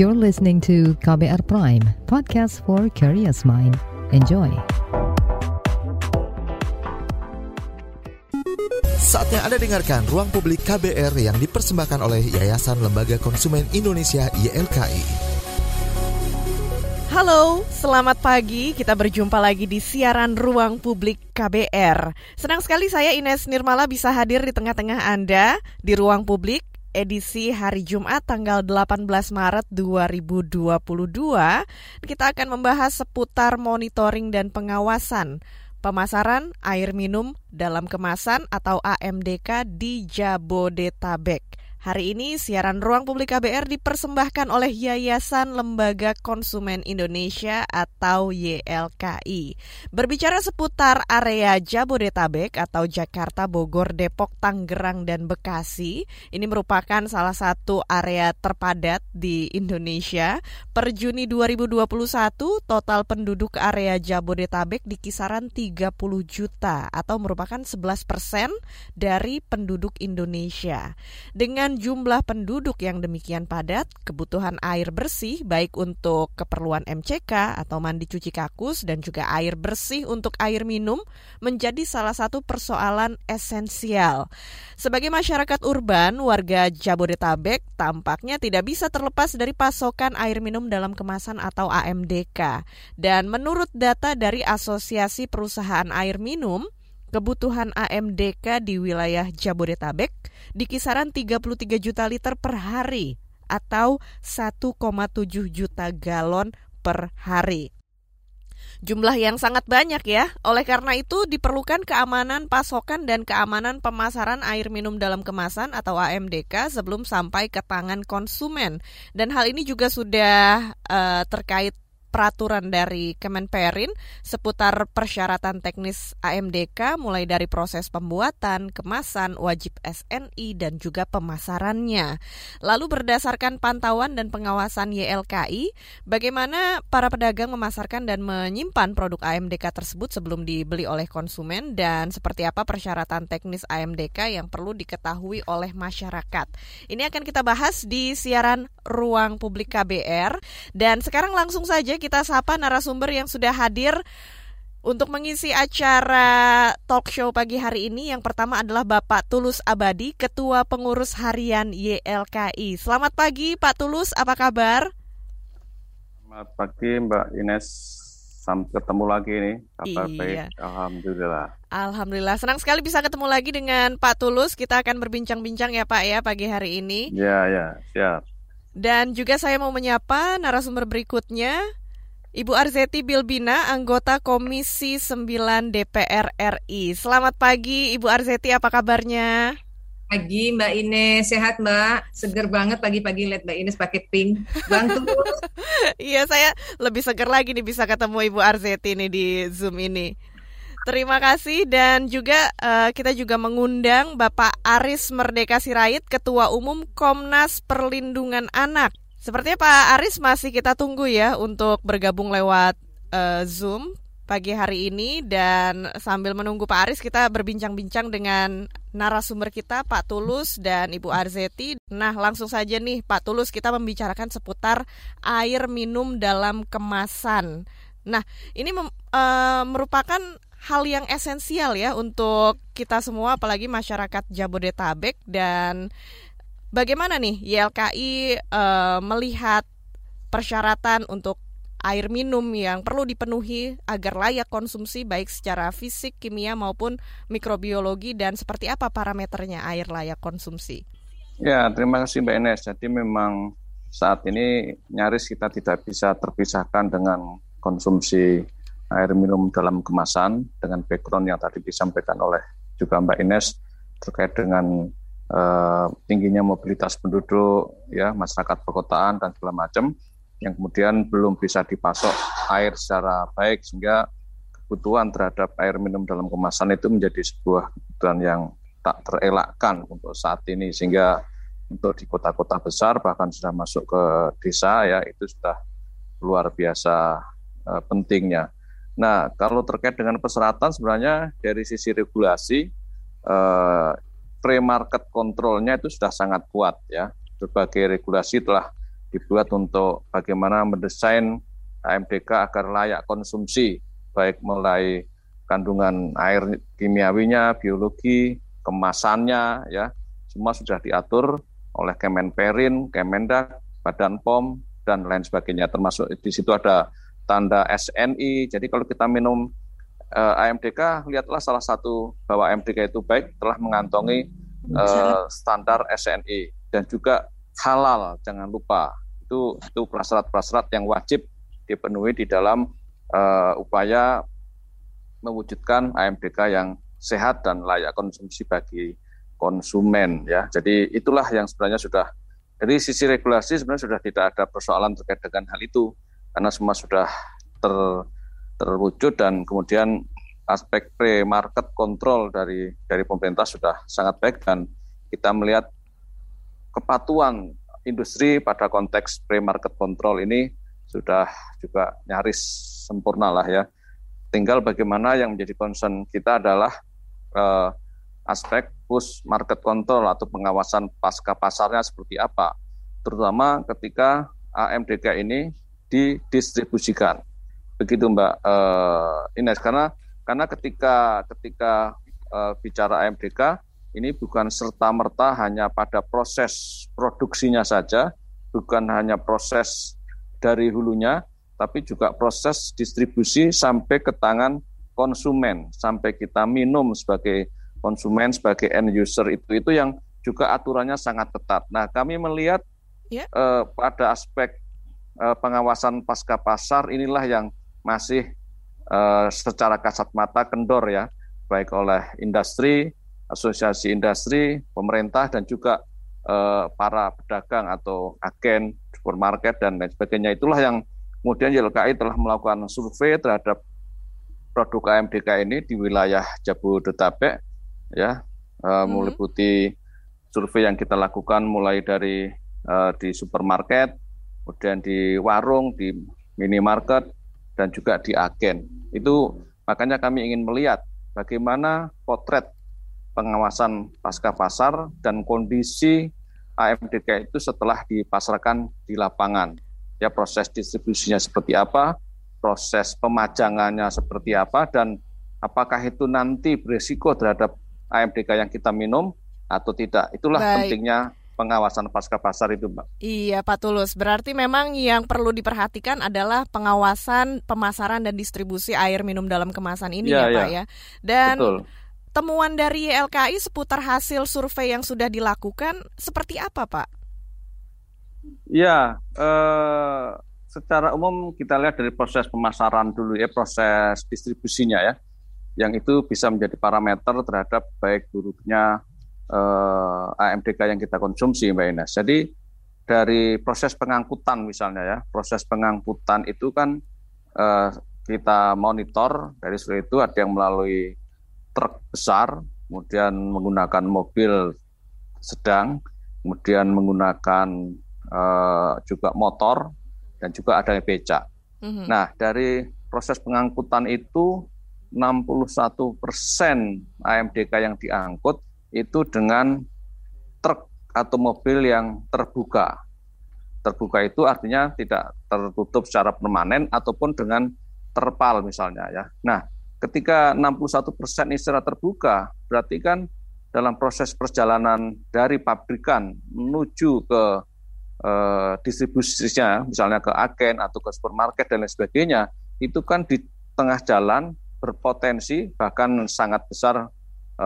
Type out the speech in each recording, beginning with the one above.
You're listening to KBR Prime, podcast for curious mind. Enjoy. Saatnya Anda dengarkan Ruang Publik KBR yang dipersembahkan oleh Yayasan Lembaga Konsumen Indonesia YLKI. Halo, selamat pagi. Kita berjumpa lagi di siaran Ruang Publik KBR. Senang sekali saya Ines Nirmala bisa hadir di tengah-tengah Anda di Ruang Publik edisi hari Jumat tanggal 18 Maret 2022. Kita akan membahas seputar monitoring dan pengawasan pemasaran air minum dalam kemasan atau AMDK di Jabodetabek. Hari ini siaran Ruang Publik KBR dipersembahkan oleh Yayasan Lembaga Konsumen Indonesia atau YLKI. Berbicara seputar area Jabodetabek atau Jakarta, Bogor, Depok, Tangerang, dan Bekasi, ini merupakan salah satu area terpadat di Indonesia. Per Juni 2021, total penduduk area Jabodetabek di kisaran 30 juta atau merupakan 11 persen dari penduduk Indonesia. Dengan dengan jumlah penduduk yang demikian padat, kebutuhan air bersih baik untuk keperluan MCK atau mandi cuci kakus dan juga air bersih untuk air minum menjadi salah satu persoalan esensial. Sebagai masyarakat urban, warga Jabodetabek tampaknya tidak bisa terlepas dari pasokan air minum dalam kemasan atau AMDK. Dan menurut data dari Asosiasi Perusahaan Air Minum, kebutuhan AMDK di wilayah Jabodetabek di kisaran 33 juta liter per hari atau 1,7 juta galon per hari. Jumlah yang sangat banyak ya. Oleh karena itu diperlukan keamanan pasokan dan keamanan pemasaran air minum dalam kemasan atau AMDK sebelum sampai ke tangan konsumen. Dan hal ini juga sudah uh, terkait peraturan dari Kemenperin seputar persyaratan teknis AMDK mulai dari proses pembuatan, kemasan, wajib SNI dan juga pemasarannya. Lalu berdasarkan pantauan dan pengawasan YLKI, bagaimana para pedagang memasarkan dan menyimpan produk AMDK tersebut sebelum dibeli oleh konsumen dan seperti apa persyaratan teknis AMDK yang perlu diketahui oleh masyarakat. Ini akan kita bahas di siaran Ruang Publik KBR dan sekarang langsung saja kita sapa narasumber yang sudah hadir untuk mengisi acara talk show pagi hari ini. Yang pertama adalah Bapak Tulus Abadi, Ketua Pengurus Harian YLKI. Selamat pagi Pak Tulus, apa kabar? Selamat pagi Mbak Ines. Sampai ketemu lagi nih, kabar iya. baik. Alhamdulillah. Alhamdulillah, senang sekali bisa ketemu lagi dengan Pak Tulus. Kita akan berbincang-bincang ya Pak ya pagi hari ini. Ya, ya, siap. Dan juga saya mau menyapa narasumber berikutnya, Ibu Arzeti Bilbina, anggota Komisi 9 DPR RI. Selamat pagi Ibu Arzeti, apa kabarnya? Pagi Mbak Ines, sehat Mbak? Seger banget pagi-pagi lihat Mbak Ines pakai pink. Bantu. iya, saya lebih seger lagi nih bisa ketemu Ibu Arzeti nih di Zoom ini. Terima kasih dan juga uh, kita juga mengundang Bapak Aris Merdeka Sirait, Ketua Umum Komnas Perlindungan Anak. Sepertinya Pak Aris masih kita tunggu ya untuk bergabung lewat uh, Zoom pagi hari ini dan sambil menunggu Pak Aris kita berbincang-bincang dengan narasumber kita Pak Tulus dan Ibu Arzeti. Nah, langsung saja nih Pak Tulus kita membicarakan seputar air minum dalam kemasan. Nah, ini uh, merupakan hal yang esensial ya untuk kita semua apalagi masyarakat Jabodetabek dan Bagaimana nih YLKI uh, melihat persyaratan untuk air minum yang perlu dipenuhi agar layak konsumsi baik secara fisik, kimia maupun mikrobiologi dan seperti apa parameternya air layak konsumsi? Ya, terima kasih Mbak Enes. Jadi memang saat ini nyaris kita tidak bisa terpisahkan dengan konsumsi air minum dalam kemasan dengan background yang tadi disampaikan oleh juga Mbak Ines terkait dengan uh, tingginya mobilitas penduduk, ya masyarakat perkotaan dan segala macam, yang kemudian belum bisa dipasok air secara baik sehingga kebutuhan terhadap air minum dalam kemasan itu menjadi sebuah kebutuhan yang tak terelakkan untuk saat ini sehingga untuk di kota-kota besar bahkan sudah masuk ke desa ya itu sudah luar biasa uh, pentingnya. Nah kalau terkait dengan persyaratan sebenarnya dari sisi regulasi uh, pre-market kontrolnya itu sudah sangat kuat ya. Berbagai regulasi telah dibuat untuk bagaimana mendesain AMDK agar layak konsumsi, baik mulai kandungan air kimiawinya, biologi, kemasannya, ya semua sudah diatur oleh Kemenperin, Kemendak, Badan POM, dan lain sebagainya. Termasuk di situ ada tanda SNI. Jadi kalau kita minum uh, eh, AMDK, lihatlah salah satu bahwa AMDK itu baik telah mengantongi uh, standar SNI dan juga halal. Jangan lupa itu itu prasyarat-prasyarat yang wajib dipenuhi di dalam uh, upaya mewujudkan AMDK yang sehat dan layak konsumsi bagi konsumen ya. Jadi itulah yang sebenarnya sudah dari sisi regulasi sebenarnya sudah tidak ada persoalan terkait dengan hal itu karena semua sudah ter, terwujud dan kemudian aspek pre-market control dari dari pemerintah sudah sangat baik dan kita melihat kepatuhan industri pada konteks pre-market control ini sudah juga nyaris sempurna lah ya. Tinggal bagaimana yang menjadi concern kita adalah uh, aspek push market control atau pengawasan pasca pasarnya seperti apa, terutama ketika AMDK ini didistribusikan. Begitu Mbak uh, Ines karena karena ketika ketika uh, bicara AMDK ini bukan serta merta hanya pada proses produksinya saja, bukan hanya proses dari hulunya, tapi juga proses distribusi sampai ke tangan konsumen, sampai kita minum sebagai konsumen sebagai end user itu itu yang juga aturannya sangat ketat. Nah, kami melihat yeah. Ya. uh, pada aspek uh, pengawasan pasca pasar inilah yang masih uh, secara kasat mata kendor ya, baik oleh industri, asosiasi industri, pemerintah dan juga uh, para pedagang atau agen supermarket dan lain sebagainya. Itulah yang kemudian YLKI telah melakukan survei terhadap produk AMDK ini di wilayah Jabodetabek ya uh, meliputi survei yang kita lakukan mulai dari uh, di supermarket, kemudian di warung, di minimarket, dan juga di agen. Itu makanya kami ingin melihat bagaimana potret pengawasan pasca pasar dan kondisi AMDK itu setelah dipasarkan di lapangan. Ya proses distribusinya seperti apa, proses pemajangannya seperti apa, dan apakah itu nanti berisiko terhadap AMDK yang kita minum atau tidak. Itulah Baik. pentingnya pengawasan pasca pasar itu, Mbak. Iya, Pak Tulus. Berarti memang yang perlu diperhatikan adalah pengawasan pemasaran dan distribusi air minum dalam kemasan ini ya, ya Pak ya. ya. Dan Betul. temuan dari LKI seputar hasil survei yang sudah dilakukan seperti apa, Pak? Ya, eh, secara umum kita lihat dari proses pemasaran dulu ya, proses distribusinya ya yang itu bisa menjadi parameter terhadap baik buruknya eh, AMDK yang kita konsumsi Mbak Ines. Jadi dari proses pengangkutan misalnya ya, proses pengangkutan itu kan eh, kita monitor dari seluruh itu ada yang melalui truk besar, kemudian menggunakan mobil sedang, kemudian menggunakan eh, juga motor dan juga ada becak. Mm -hmm. Nah dari proses pengangkutan itu 61 persen AMDK yang diangkut itu dengan truk atau mobil yang terbuka. Terbuka itu artinya tidak tertutup secara permanen ataupun dengan terpal misalnya ya. Nah, ketika 61 persen ini secara terbuka, berarti kan dalam proses perjalanan dari pabrikan menuju ke eh, distribusinya, misalnya ke agen atau ke supermarket dan lain sebagainya, itu kan di tengah jalan berpotensi bahkan sangat besar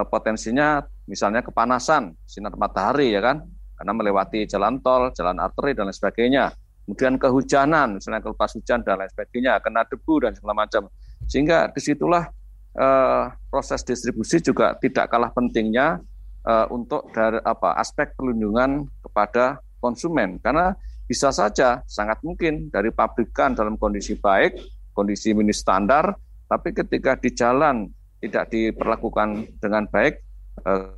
potensinya misalnya kepanasan sinar matahari ya kan karena melewati jalan tol, jalan arteri dan lain sebagainya. Kemudian kehujanan, misalnya kelepas hujan dan lain sebagainya, kena debu dan segala macam. Sehingga di situlah uh, proses distribusi juga tidak kalah pentingnya uh, untuk dari apa aspek perlindungan kepada konsumen karena bisa saja sangat mungkin dari pabrikan dalam kondisi baik, kondisi mini standar, tapi ketika di jalan tidak diperlakukan dengan baik, eh,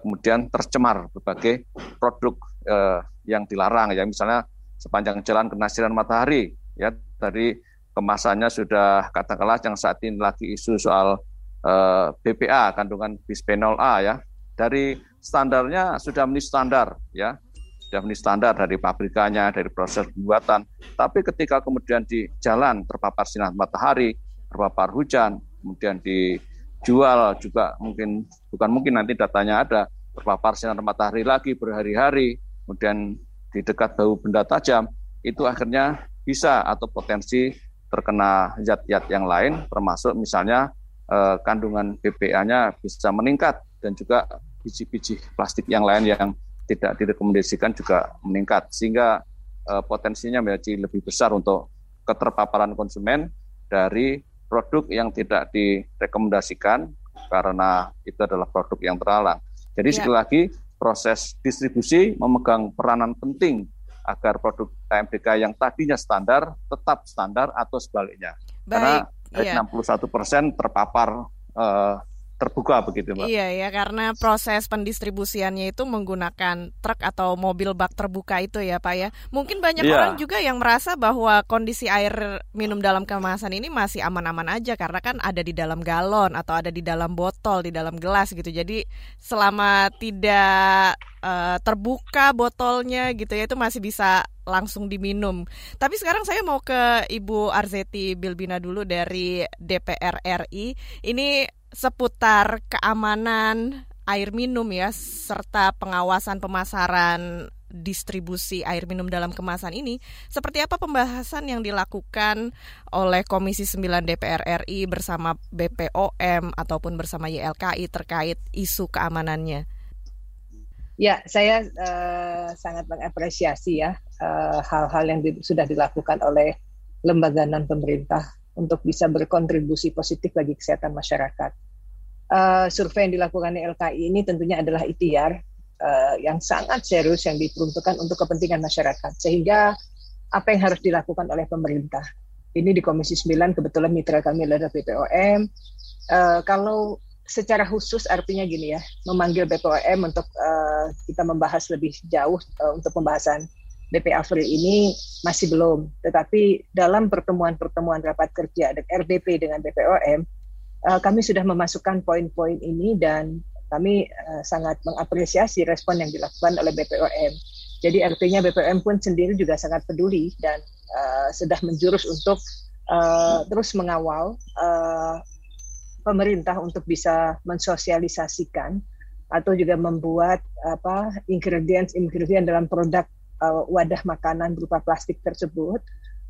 kemudian tercemar berbagai produk eh, yang dilarang. Ya misalnya sepanjang jalan kena sinar matahari ya dari kemasannya sudah katakanlah yang saat ini lagi isu soal eh, BPA kandungan bisphenol A ya. Dari standarnya sudah memenuhi standar ya. Sudah memenuhi standar dari pabrikannya, dari proses pembuatan. Tapi ketika kemudian di jalan terpapar sinar matahari, terpapar hujan, kemudian dijual juga mungkin bukan mungkin nanti datanya ada terpapar sinar matahari lagi berhari-hari, kemudian di dekat bau benda tajam, itu akhirnya bisa atau potensi terkena zat-zat yang lain, termasuk misalnya eh, kandungan BPA-nya bisa meningkat dan juga biji-biji plastik yang lain yang tidak direkomendasikan juga meningkat sehingga uh, potensinya menjadi lebih besar untuk keterpaparan konsumen dari produk yang tidak direkomendasikan karena itu adalah produk yang terlarang. Jadi ya. sekali lagi proses distribusi memegang peranan penting agar produk TMDK yang tadinya standar tetap standar atau sebaliknya. Baik, Karena ya. 61 persen terpapar uh, terbuka begitu mbak. Iya ya karena proses pendistribusiannya itu menggunakan truk atau mobil bak terbuka itu ya pak ya. Mungkin banyak yeah. orang juga yang merasa bahwa kondisi air minum dalam kemasan ini masih aman-aman aja karena kan ada di dalam galon atau ada di dalam botol, di dalam gelas gitu. Jadi selama tidak uh, terbuka botolnya gitu ya itu masih bisa langsung diminum. Tapi sekarang saya mau ke Ibu Arzeti Bilbina dulu dari DPR RI. Ini seputar keamanan air minum ya serta pengawasan pemasaran distribusi air minum dalam kemasan ini seperti apa pembahasan yang dilakukan oleh Komisi 9 DPR RI bersama BPOM ataupun bersama YLKI terkait isu keamanannya? Ya, saya uh, sangat mengapresiasi ya eh, hal-hal uh, yang di, sudah dilakukan oleh lembaga non pemerintah untuk bisa berkontribusi positif bagi kesehatan masyarakat. Uh, survei yang dilakukan LKI ini tentunya adalah ikhtiar uh, yang sangat serius yang diperuntukkan untuk kepentingan masyarakat. Sehingga apa yang harus dilakukan oleh pemerintah. Ini di Komisi 9 kebetulan mitra kami adalah BPOM. Uh, kalau secara khusus artinya gini ya, memanggil BPOM untuk uh, kita membahas lebih jauh uh, untuk pembahasan BPA Free ini masih belum. Tetapi dalam pertemuan-pertemuan rapat kerja RDP dengan BPOM, uh, kami sudah memasukkan poin-poin ini dan kami uh, sangat mengapresiasi respon yang dilakukan oleh BPOM. Jadi artinya BPOM pun sendiri juga sangat peduli dan uh, sudah menjurus untuk uh, terus mengawal uh, pemerintah untuk bisa mensosialisasikan atau juga membuat apa ingredients ingredients dalam produk uh, wadah makanan berupa plastik tersebut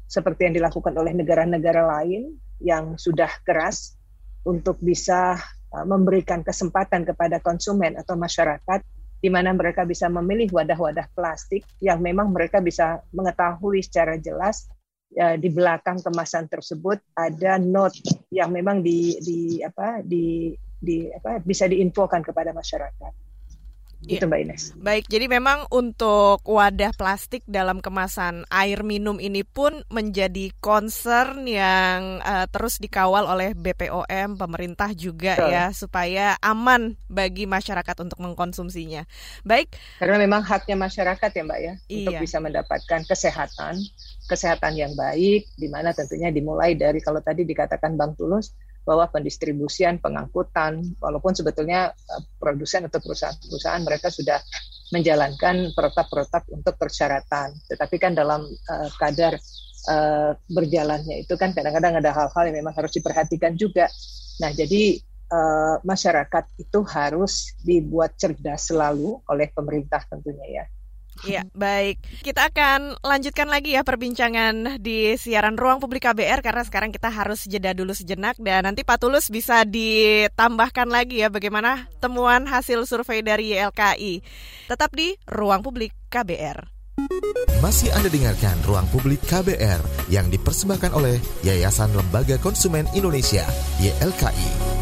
seperti yang dilakukan oleh negara-negara lain yang sudah keras untuk bisa uh, memberikan kesempatan kepada konsumen atau masyarakat di mana mereka bisa memilih wadah-wadah plastik yang memang mereka bisa mengetahui secara jelas ya, di belakang kemasan tersebut ada note yang memang di, di apa di di apa bisa diinfokan kepada masyarakat. Gitu Mbak Ines. Baik, jadi memang untuk wadah plastik dalam kemasan air minum ini pun menjadi concern yang uh, terus dikawal oleh BPOM, pemerintah juga Betul. ya supaya aman bagi masyarakat untuk mengkonsumsinya. Baik. Karena memang haknya masyarakat ya Mbak ya iya. untuk bisa mendapatkan kesehatan, kesehatan yang baik di mana tentunya dimulai dari kalau tadi dikatakan Bang Tulus bahwa pendistribusian, pengangkutan, walaupun sebetulnya uh, produsen atau perusahaan-perusahaan mereka sudah menjalankan protap-protap untuk persyaratan, tetapi kan dalam uh, kadar uh, berjalannya itu kan kadang-kadang ada hal-hal yang memang harus diperhatikan juga. Nah, jadi uh, masyarakat itu harus dibuat cerdas selalu oleh pemerintah tentunya ya Iya, baik. Kita akan lanjutkan lagi ya perbincangan di siaran Ruang Publik KBR karena sekarang kita harus jeda dulu sejenak dan nanti Pak Tulus bisa ditambahkan lagi ya bagaimana temuan hasil survei dari YLKI. Tetap di Ruang Publik KBR. Masih Anda dengarkan Ruang Publik KBR yang dipersembahkan oleh Yayasan Lembaga Konsumen Indonesia, YLKI.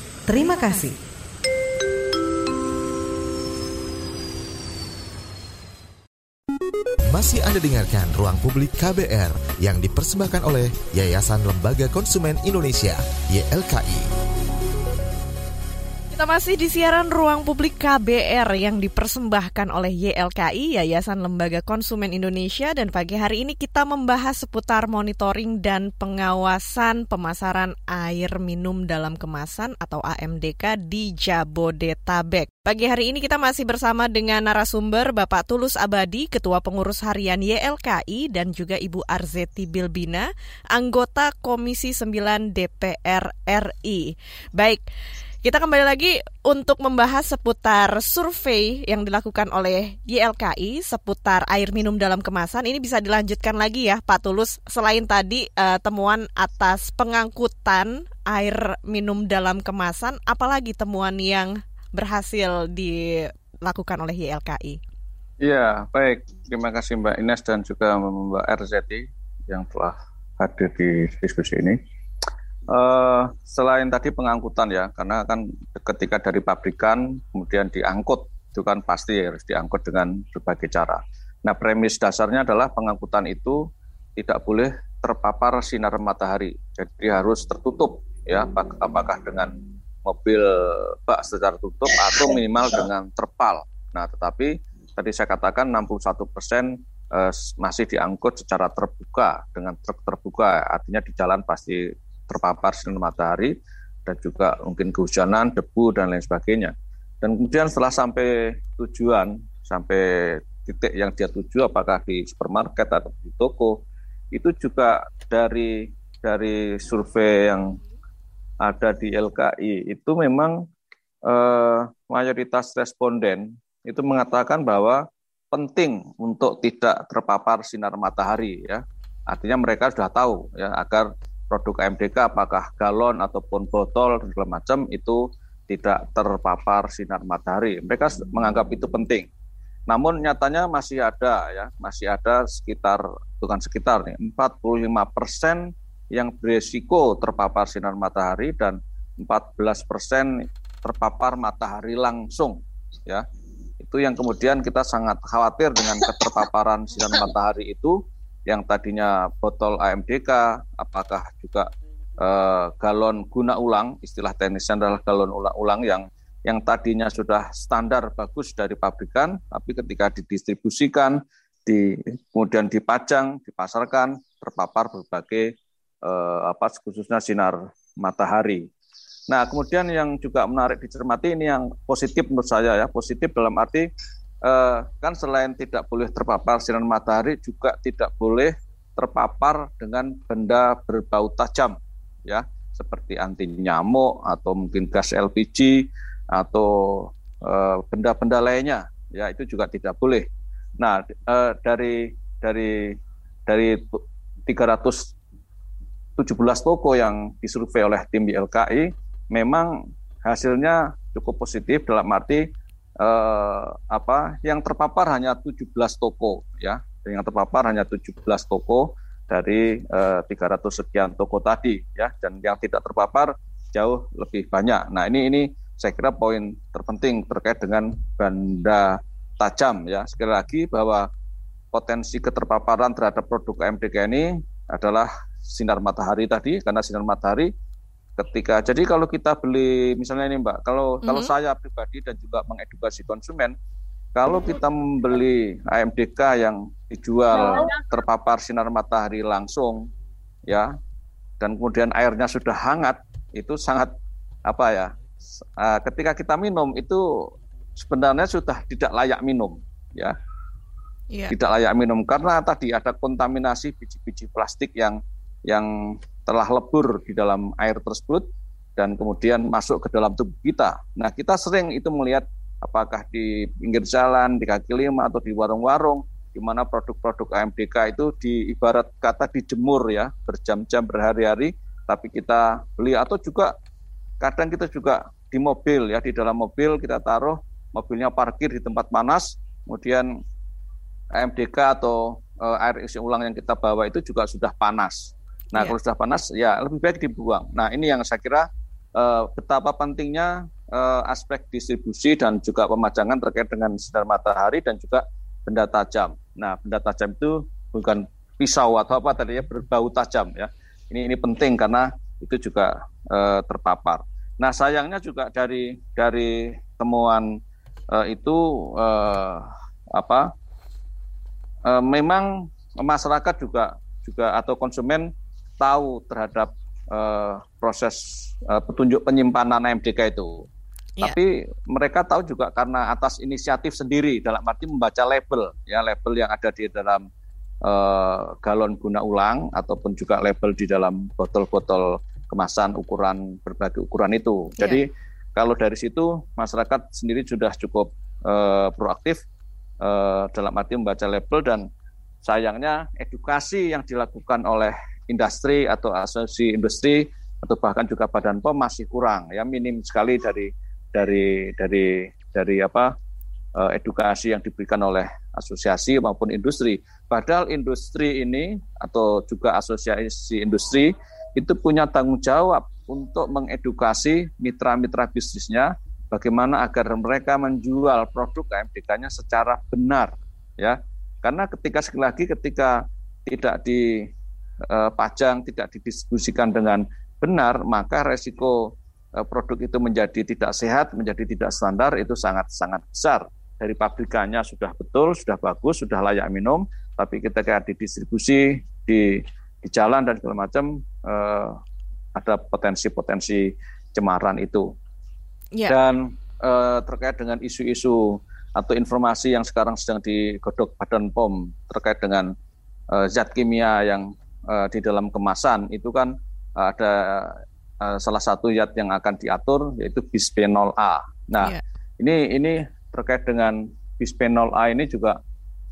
Terima kasih. Masih Anda dengarkan Ruang Publik KBR yang dipersembahkan oleh Yayasan Lembaga Konsumen Indonesia, YLKI. Kita masih di siaran ruang publik KBR yang dipersembahkan oleh YLKI, Yayasan Lembaga Konsumen Indonesia, dan pagi hari ini kita membahas seputar monitoring dan pengawasan pemasaran air minum dalam kemasan atau AMDK di Jabodetabek. Pagi hari ini kita masih bersama dengan narasumber Bapak Tulus Abadi, Ketua Pengurus Harian YLKI, dan juga Ibu Arzeti Bilbina, anggota Komisi 9 DPR RI. Baik, kita kembali lagi untuk membahas seputar survei yang dilakukan oleh YLKI seputar air minum dalam kemasan. Ini bisa dilanjutkan lagi ya Pak Tulus. Selain tadi uh, temuan atas pengangkutan air minum dalam kemasan, apalagi temuan yang berhasil dilakukan oleh YLKI? Iya, baik. Terima kasih Mbak Ines dan juga Mbak RZT yang telah hadir di diskusi ini. Uh, selain tadi pengangkutan ya, karena kan ketika dari pabrikan kemudian diangkut itu kan pasti harus diangkut dengan berbagai cara. Nah, premis dasarnya adalah pengangkutan itu tidak boleh terpapar sinar matahari, jadi harus tertutup ya, apakah dengan mobil bak secara tutup atau minimal dengan terpal. Nah, tetapi tadi saya katakan 61 persen eh, masih diangkut secara terbuka dengan truk terbuka, artinya di jalan pasti terpapar sinar matahari dan juga mungkin kehujanan, debu dan lain sebagainya. Dan kemudian setelah sampai tujuan, sampai titik yang dia tuju apakah di supermarket atau di toko, itu juga dari dari survei yang ada di LKI itu memang eh, mayoritas responden itu mengatakan bahwa penting untuk tidak terpapar sinar matahari ya. Artinya mereka sudah tahu ya agar produk AMDK apakah galon ataupun botol dan segala macam itu tidak terpapar sinar matahari. Mereka menganggap itu penting. Namun nyatanya masih ada ya, masih ada sekitar bukan sekitar nih 45 persen yang beresiko terpapar sinar matahari dan 14 persen terpapar matahari langsung ya. Itu yang kemudian kita sangat khawatir dengan keterpaparan sinar matahari itu yang tadinya botol AMDK, apakah juga uh, galon guna ulang, istilah teknisnya adalah galon ulang-ulang yang yang tadinya sudah standar bagus dari pabrikan, tapi ketika didistribusikan, di, kemudian dipajang, dipasarkan, terpapar berbagai uh, apa khususnya sinar matahari. Nah, kemudian yang juga menarik dicermati ini yang positif menurut saya ya, positif dalam arti eh, kan selain tidak boleh terpapar sinar matahari juga tidak boleh terpapar dengan benda berbau tajam ya seperti anti nyamuk atau mungkin gas LPG atau eh, benda-benda lainnya ya itu juga tidak boleh. Nah eh, dari dari dari 317 toko yang disurvei oleh tim YLKI memang hasilnya cukup positif dalam arti eh, apa yang terpapar hanya 17 toko ya. Yang terpapar hanya 17 toko dari eh, 300 sekian toko tadi ya. Dan yang tidak terpapar jauh lebih banyak. Nah ini ini saya kira poin terpenting terkait dengan benda tajam ya. Sekali lagi bahwa potensi keterpaparan terhadap produk MDK ini adalah sinar matahari tadi. Karena sinar matahari ketika jadi kalau kita beli misalnya ini Mbak, kalau mm-hmm. kalau saya pribadi dan juga mengedukasi konsumen, kalau kita membeli AMDK yang dijual terpapar sinar matahari langsung ya dan kemudian airnya sudah hangat itu sangat apa ya ketika kita minum itu sebenarnya sudah tidak layak minum ya yeah. tidak layak minum karena tadi ada kontaminasi biji-biji plastik yang yang telah lebur di dalam air tersebut dan kemudian masuk ke dalam tubuh kita. Nah, kita sering itu melihat apakah di pinggir jalan, di kaki lima atau di warung-warung di mana produk-produk AMDK itu di ibarat kata dijemur ya, berjam-jam berhari-hari, tapi kita beli atau juga kadang kita juga di mobil ya, di dalam mobil kita taruh mobilnya parkir di tempat panas, kemudian AMDK atau e, air isi ulang yang kita bawa itu juga sudah panas. Nah, yeah. kalau sudah panas ya lebih baik dibuang. Nah, ini yang saya kira uh, betapa pentingnya uh, aspek distribusi dan juga pemajangan terkait dengan sinar matahari dan juga benda tajam. Nah, benda tajam itu bukan pisau atau apa tadi ya berbau tajam ya. Ini ini penting karena itu juga uh, terpapar. Nah, sayangnya juga dari dari temuan uh, itu uh, apa? Uh, memang masyarakat juga juga atau konsumen tahu terhadap uh, proses uh, petunjuk penyimpanan MDK itu. Yeah. Tapi mereka tahu juga karena atas inisiatif sendiri dalam arti membaca label ya label yang ada di dalam uh, galon guna ulang ataupun juga label di dalam botol-botol kemasan ukuran berbagai ukuran itu. Yeah. Jadi kalau dari situ masyarakat sendiri sudah cukup uh, proaktif uh, dalam arti membaca label dan sayangnya edukasi yang dilakukan oleh industri atau asosiasi industri atau bahkan juga Badan POM masih kurang ya minim sekali dari dari dari dari apa edukasi yang diberikan oleh asosiasi maupun industri. Padahal industri ini atau juga asosiasi industri itu punya tanggung jawab untuk mengedukasi mitra-mitra bisnisnya bagaimana agar mereka menjual produk KMDK-nya secara benar ya karena ketika sekali lagi ketika tidak dipajang eh, tidak didistribusikan dengan benar maka resiko eh, produk itu menjadi tidak sehat menjadi tidak standar itu sangat sangat besar dari pabrikannya sudah betul sudah bagus sudah layak minum tapi ketika didistribusi di di jalan dan segala macam uh, ada potensi-potensi cemaran itu. Yeah. Dan uh, terkait dengan isu-isu atau informasi yang sekarang sedang digodok Badan POM terkait dengan uh, zat kimia yang uh, di dalam kemasan itu kan uh, ada uh, salah satu zat yang akan diatur yaitu bisphenol A. Nah, yeah. ini ini terkait dengan bisphenol A ini juga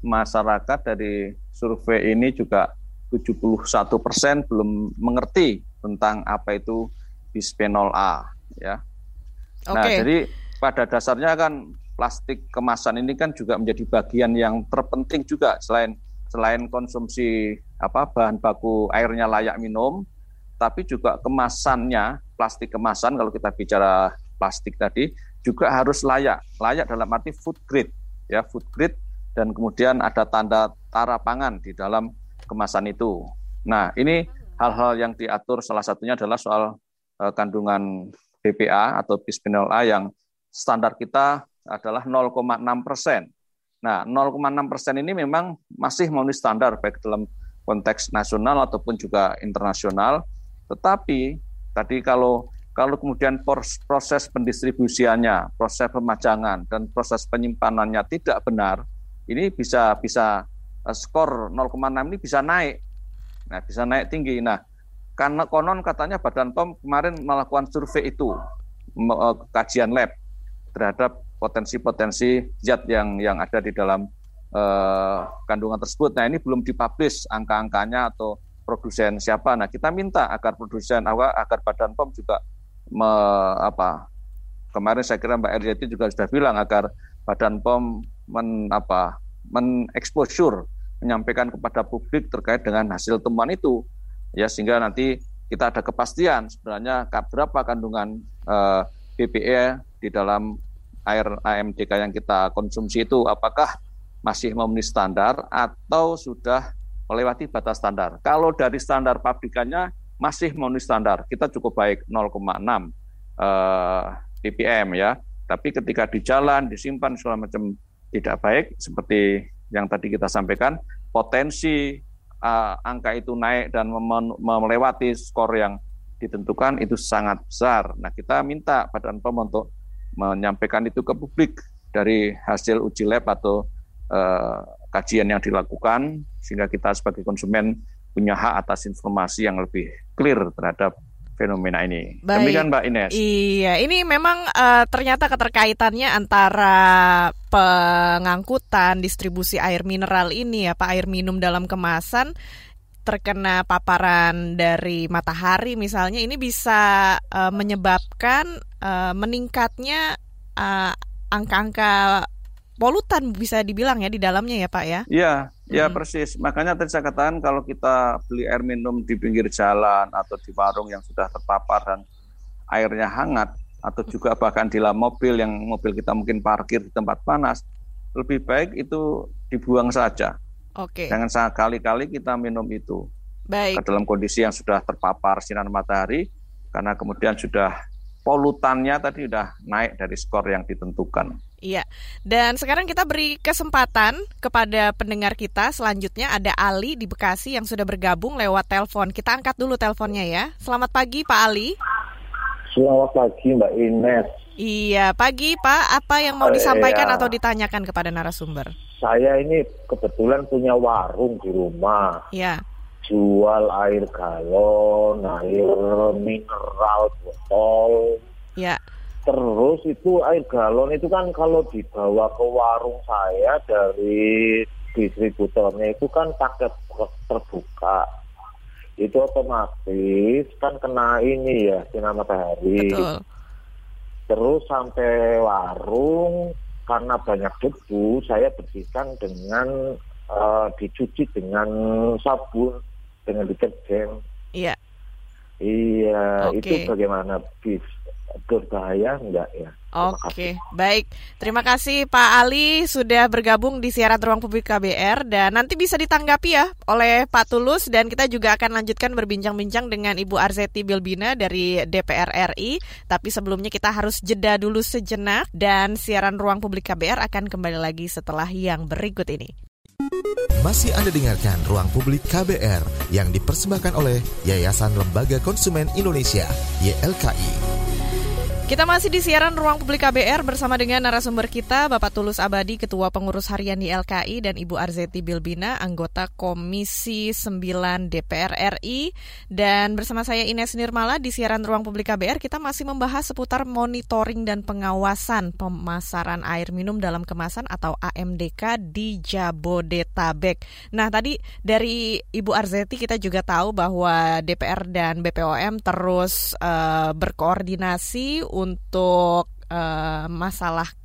masyarakat dari survei ini juga 71 persen belum mengerti tentang apa itu bisphenol A ya. Okay. Nah, jadi pada dasarnya kan plastik kemasan ini kan juga menjadi bagian yang terpenting juga selain selain konsumsi apa bahan baku airnya layak minum, tapi juga kemasannya plastik kemasan kalau kita bicara plastik tadi juga harus layak layak dalam arti food grade ya food grade dan kemudian ada tanda tara pangan di dalam kemasan itu. Nah, ini hal-hal yang diatur salah satunya adalah soal uh, kandungan BPA atau bisphenol A yang standar kita adalah 0,6 persen. Nah, 0,6 persen ini memang masih memenuhi standar baik dalam konteks nasional ataupun juga internasional. Tetapi tadi kalau kalau kemudian proses pendistribusiannya, proses pemajangan dan proses penyimpanannya tidak benar, ini bisa bisa Eh, skor 0,6 ini bisa naik. Nah, bisa naik tinggi. Nah, karena konon katanya Badan POM kemarin melakukan survei itu, eh, kajian lab terhadap potensi-potensi zat yang yang ada di dalam uh, kandungan tersebut. Nah, ini belum dipublish angka-angkanya atau produsen siapa. Nah, kita minta agar produsen agar Badan POM juga me, apa kemarin saya kira Mbak Eryati juga sudah bilang agar Badan POM men, apa meneksposur menyampaikan kepada publik terkait dengan hasil temuan itu ya sehingga nanti kita ada kepastian sebenarnya berapa kandungan eh, BPE di dalam air AMDK yang kita konsumsi itu apakah masih memenuhi standar atau sudah melewati batas standar. Kalau dari standar pabrikannya masih memenuhi standar, kita cukup baik 0,6 eh, ppm ya. Tapi ketika di jalan disimpan segala macam tidak baik seperti yang tadi kita sampaikan potensi uh, angka itu naik dan melewati skor yang ditentukan itu sangat besar. Nah, kita minta Badan POM untuk menyampaikan itu ke publik dari hasil uji lab atau uh, kajian yang dilakukan sehingga kita sebagai konsumen punya hak atas informasi yang lebih clear terhadap fenomena ini. Baik. Demikian Mbak Ines. Iya, ini memang uh, ternyata keterkaitannya antara pengangkutan distribusi air mineral ini ya, Pak, air minum dalam kemasan terkena paparan dari matahari misalnya ini bisa uh, menyebabkan uh, meningkatnya angka-angka polutan bisa dibilang ya di dalamnya ya Pak ya. Iya, Ya hmm. persis. Makanya tadi saya katakan kalau kita beli air minum di pinggir jalan atau di warung yang sudah terpapar dan airnya hangat atau juga bahkan di dalam mobil yang mobil kita mungkin parkir di tempat panas lebih baik itu dibuang saja. Oke. Jangan sekali-kali kita minum itu. Baik. Dalam kondisi yang sudah terpapar sinar matahari, karena kemudian sudah polutannya tadi sudah naik dari skor yang ditentukan. Iya. Dan sekarang kita beri kesempatan kepada pendengar kita. Selanjutnya ada Ali di Bekasi yang sudah bergabung lewat telepon. Kita angkat dulu teleponnya ya. Selamat pagi Pak Ali. Selamat pagi Mbak Ines. Iya, pagi Pak. Apa yang mau Eh, disampaikan iya. atau ditanyakan kepada narasumber? Saya ini kebetulan punya warung di rumah. Ya. Jual air galon, air mineral botol. Ya. Terus itu air galon itu kan kalau dibawa ke warung saya dari distributornya itu kan paket terbuka. Itu otomatis kan kena ini ya sinar matahari. Betul. Terus sampai warung karena banyak debu, saya bersihkan dengan eh, dicuci dengan sabun, dengan deterjen. Iya. Iya, Oke. itu bagaimana bis berbahaya enggak ya? Oke, baik. Terima kasih Pak Ali sudah bergabung di siaran Ruang Publik KBR dan nanti bisa ditanggapi ya oleh Pak Tulus dan kita juga akan lanjutkan berbincang-bincang dengan Ibu Arzeti Bilbina dari DPR RI. Tapi sebelumnya kita harus jeda dulu sejenak dan siaran Ruang Publik KBR akan kembali lagi setelah yang berikut ini. Masih Anda dengarkan Ruang Publik KBR yang dipersembahkan oleh Yayasan Lembaga Konsumen Indonesia, YLKI. Kita masih di siaran Ruang Publik KBR bersama dengan narasumber kita Bapak Tulus Abadi, Ketua Pengurus Harian di LKI dan Ibu Arzeti Bilbina, anggota Komisi 9 DPR RI dan bersama saya Ines Nirmala di siaran Ruang Publik KBR kita masih membahas seputar monitoring dan pengawasan pemasaran air minum dalam kemasan atau AMDK di Jabodetabek. Nah, tadi dari Ibu Arzeti kita juga tahu bahwa DPR dan BPOM terus eh, berkoordinasi untuk eh, masalah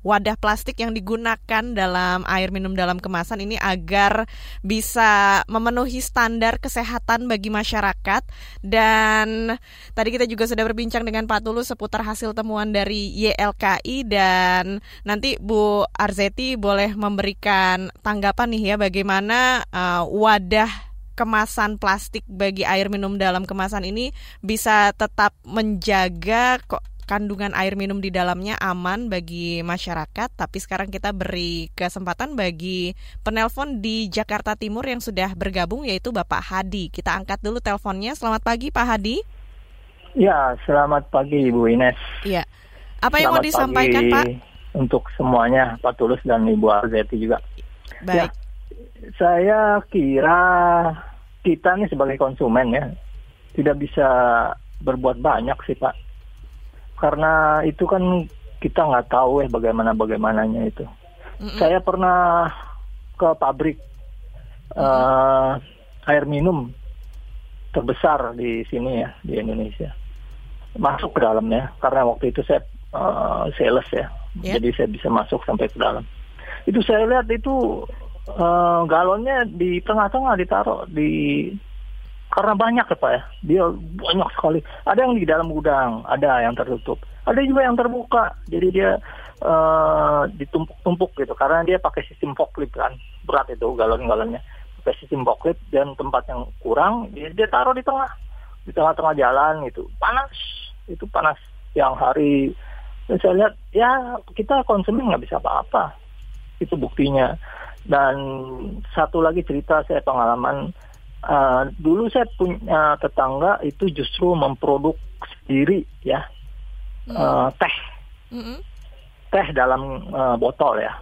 wadah plastik yang digunakan dalam air minum dalam kemasan ini agar bisa memenuhi standar kesehatan bagi masyarakat. Dan tadi kita juga sudah berbincang dengan Pak Tulus seputar hasil temuan dari YLKI dan nanti Bu Arzeti boleh memberikan tanggapan nih ya bagaimana eh, wadah kemasan plastik bagi air minum dalam kemasan ini bisa tetap menjaga kok kandungan air minum di dalamnya aman bagi masyarakat. Tapi sekarang kita beri kesempatan bagi penelpon di Jakarta Timur yang sudah bergabung yaitu Bapak Hadi. Kita angkat dulu teleponnya. Selamat pagi Pak Hadi. Ya, selamat pagi Ibu Ines. Iya. Apa yang mau Selamat disampaikan pagi Pak? Untuk semuanya, Pak Tulus dan Ibu Arzeti juga. Baik. Saya kira kita nih sebagai konsumen ya, tidak bisa berbuat banyak sih Pak. Karena itu kan kita nggak tahu ya bagaimana bagaimananya itu. Mm-mm. Saya pernah ke pabrik eh, air minum terbesar di sini ya di Indonesia. Masuk ke dalamnya karena waktu itu saya eh, sales ya, Ya. jadi saya bisa masuk sampai ke dalam. Itu saya lihat itu eh, galonnya di tengah-tengah ditaruh di karena banyak ya pak ya. Dia banyak sekali. Ada yang di dalam gudang ada yang tertutup. Ada juga yang terbuka. Jadi dia eh, ditumpuk-tumpuk gitu. Karena dia pakai sistem forklift kan. Berat itu galon-galonnya. Pakai sistem forklift dan tempat yang kurang dia, dia taruh di tengah. Di tengah-tengah jalan gitu. Panas. Itu panas. Yang hari dan saya lihat ya kita konsumen nggak bisa apa-apa. Itu buktinya. Dan satu lagi cerita saya pengalaman Uh, dulu saya punya tetangga itu justru memproduk sendiri ya. Uh, teh. Mm-mm. teh dalam uh, botol ya.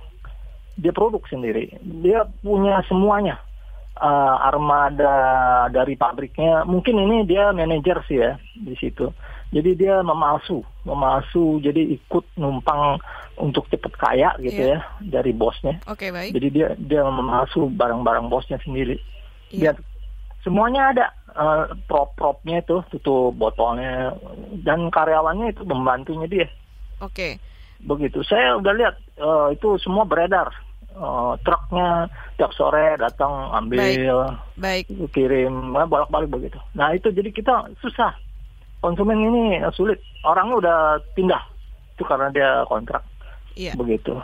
Dia produk sendiri. Dia punya semuanya. Uh, armada dari pabriknya. Mungkin ini dia manajer sih ya di situ. Jadi dia memalsu memalsu. Jadi ikut numpang untuk cepet kaya gitu Iya. ya dari bosnya. Oke baik. jadi dia dia memalsu barang-barang bosnya sendiri. Iya. dia semuanya ada eh, prop-propnya itu tutup botolnya dan karyawannya itu membantunya dia Oke. begitu saya udah lihat eh, itu semua beredar Eh, truknya tiap sore datang ambil Baik. kirim eh, bolak-balik begitu nah itu jadi kita susah konsumen ini sulit orangnya udah pindah itu karena dia kontrak Iya. begitu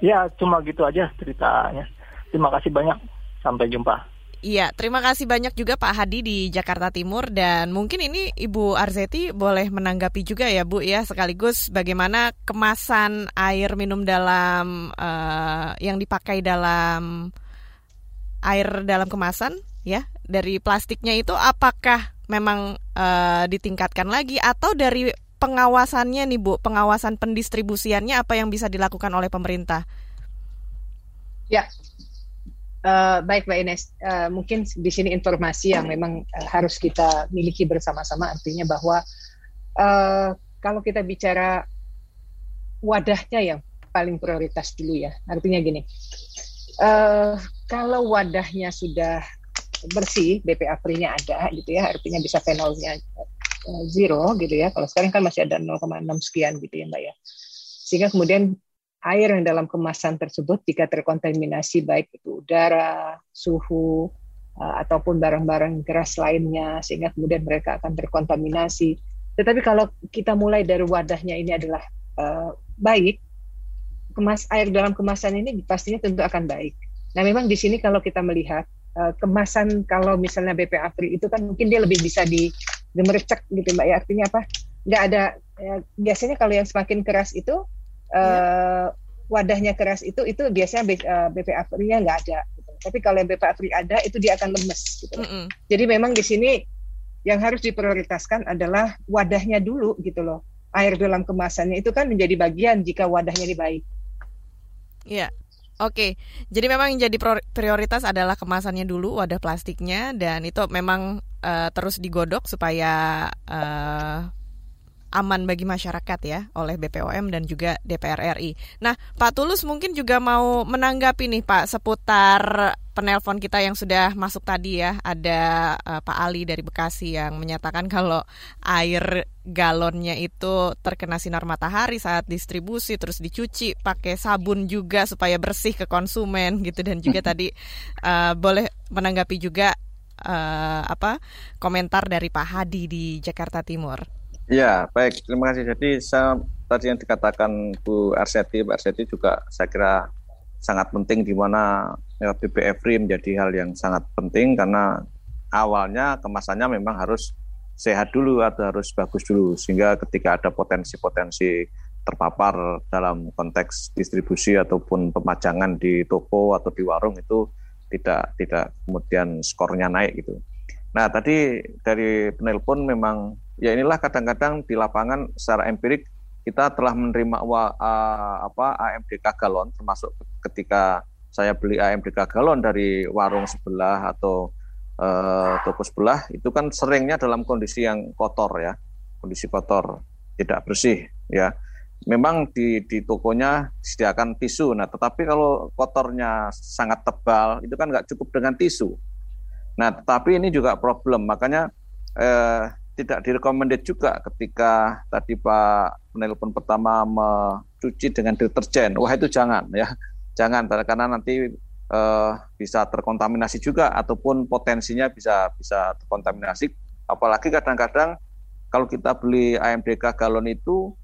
Ya, cuma gitu aja ceritanya. Terima kasih banyak. Sampai jumpa. Iya, terima kasih banyak juga Pak Hadi di Jakarta Timur dan mungkin ini Ibu Arzeti boleh menanggapi juga ya Bu ya sekaligus bagaimana kemasan air minum dalam uh, yang dipakai dalam air dalam kemasan ya dari plastiknya itu apakah memang uh, ditingkatkan lagi atau dari pengawasannya nih Bu, pengawasan pendistribusiannya apa yang bisa dilakukan oleh pemerintah? Ya, Uh, baik Mbak Ines, uh, mungkin di sini informasi yang memang uh, harus kita miliki bersama-sama artinya bahwa uh, kalau kita bicara wadahnya yang paling prioritas dulu ya, artinya gini, uh, kalau wadahnya sudah bersih, BPA free-nya ada gitu ya, artinya bisa fenolnya uh, zero gitu ya, kalau sekarang kan masih ada 0,6 sekian gitu ya Mbak ya, sehingga kemudian air yang dalam kemasan tersebut jika terkontaminasi baik itu udara, suhu, uh, ataupun barang-barang keras lainnya sehingga kemudian mereka akan terkontaminasi. Tetapi kalau kita mulai dari wadahnya ini adalah uh, baik, kemas air dalam kemasan ini pastinya tentu akan baik. Nah, memang di sini kalau kita melihat uh, kemasan kalau misalnya BPA free itu kan mungkin dia lebih bisa di gemercek gitu Mbak ya. Artinya apa? Nggak ada ya, biasanya kalau yang semakin keras itu uh, wadahnya keras itu itu biasanya BPA free-nya nggak ada. Gitu. Tapi kalau yang BPA free ada itu dia akan lemes. Gitu. Mm -hmm. Jadi memang di sini yang harus diprioritaskan adalah wadahnya dulu gitu loh. Air dalam kemasannya itu kan menjadi bagian jika wadahnya ini baik. Iya. Oke, jadi memang yang jadi prioritas adalah kemasannya dulu, wadah plastiknya, dan itu memang uh, terus digodok supaya uh, aman bagi masyarakat ya oleh BPOM dan juga DPR RI. Nah, Pak Tulus mungkin juga mau menanggapi nih Pak seputar penelpon kita yang sudah masuk tadi ya. Ada uh, Pak Ali dari Bekasi yang menyatakan kalau air galonnya itu terkena sinar matahari saat distribusi terus dicuci pakai sabun juga supaya bersih ke konsumen gitu dan juga tadi uh, boleh menanggapi juga uh, apa komentar dari Pak Hadi di Jakarta Timur. Ya, baik. Terima kasih. Jadi saya, tadi yang dikatakan Bu Arseti, Bu Arseti juga saya kira sangat penting di mana BBF free menjadi hal yang sangat penting karena awalnya kemasannya memang harus sehat dulu atau harus bagus dulu sehingga ketika ada potensi-potensi terpapar dalam konteks distribusi ataupun pemajangan di toko atau di warung itu tidak tidak kemudian skornya naik gitu. Nah tadi dari penelpon memang ya inilah kadang-kadang di lapangan secara empirik kita telah menerima uh, apa AMDK galon termasuk ketika saya beli AMDK galon dari warung sebelah atau uh, toko sebelah itu kan seringnya dalam kondisi yang kotor ya. Kondisi kotor tidak bersih ya. Memang di di tokonya disediakan tisu. Nah tetapi kalau kotornya sangat tebal itu kan nggak cukup dengan tisu. Nah tetapi ini juga problem. Makanya eh, tidak direkomendasi juga ketika tadi Pak penelpon pertama mencuci dengan deterjen. Wah itu jangan ya, jangan karena nanti uh, bisa terkontaminasi juga ataupun potensinya bisa bisa terkontaminasi. Apalagi kadang-kadang kalau kita beli AMDK galon itu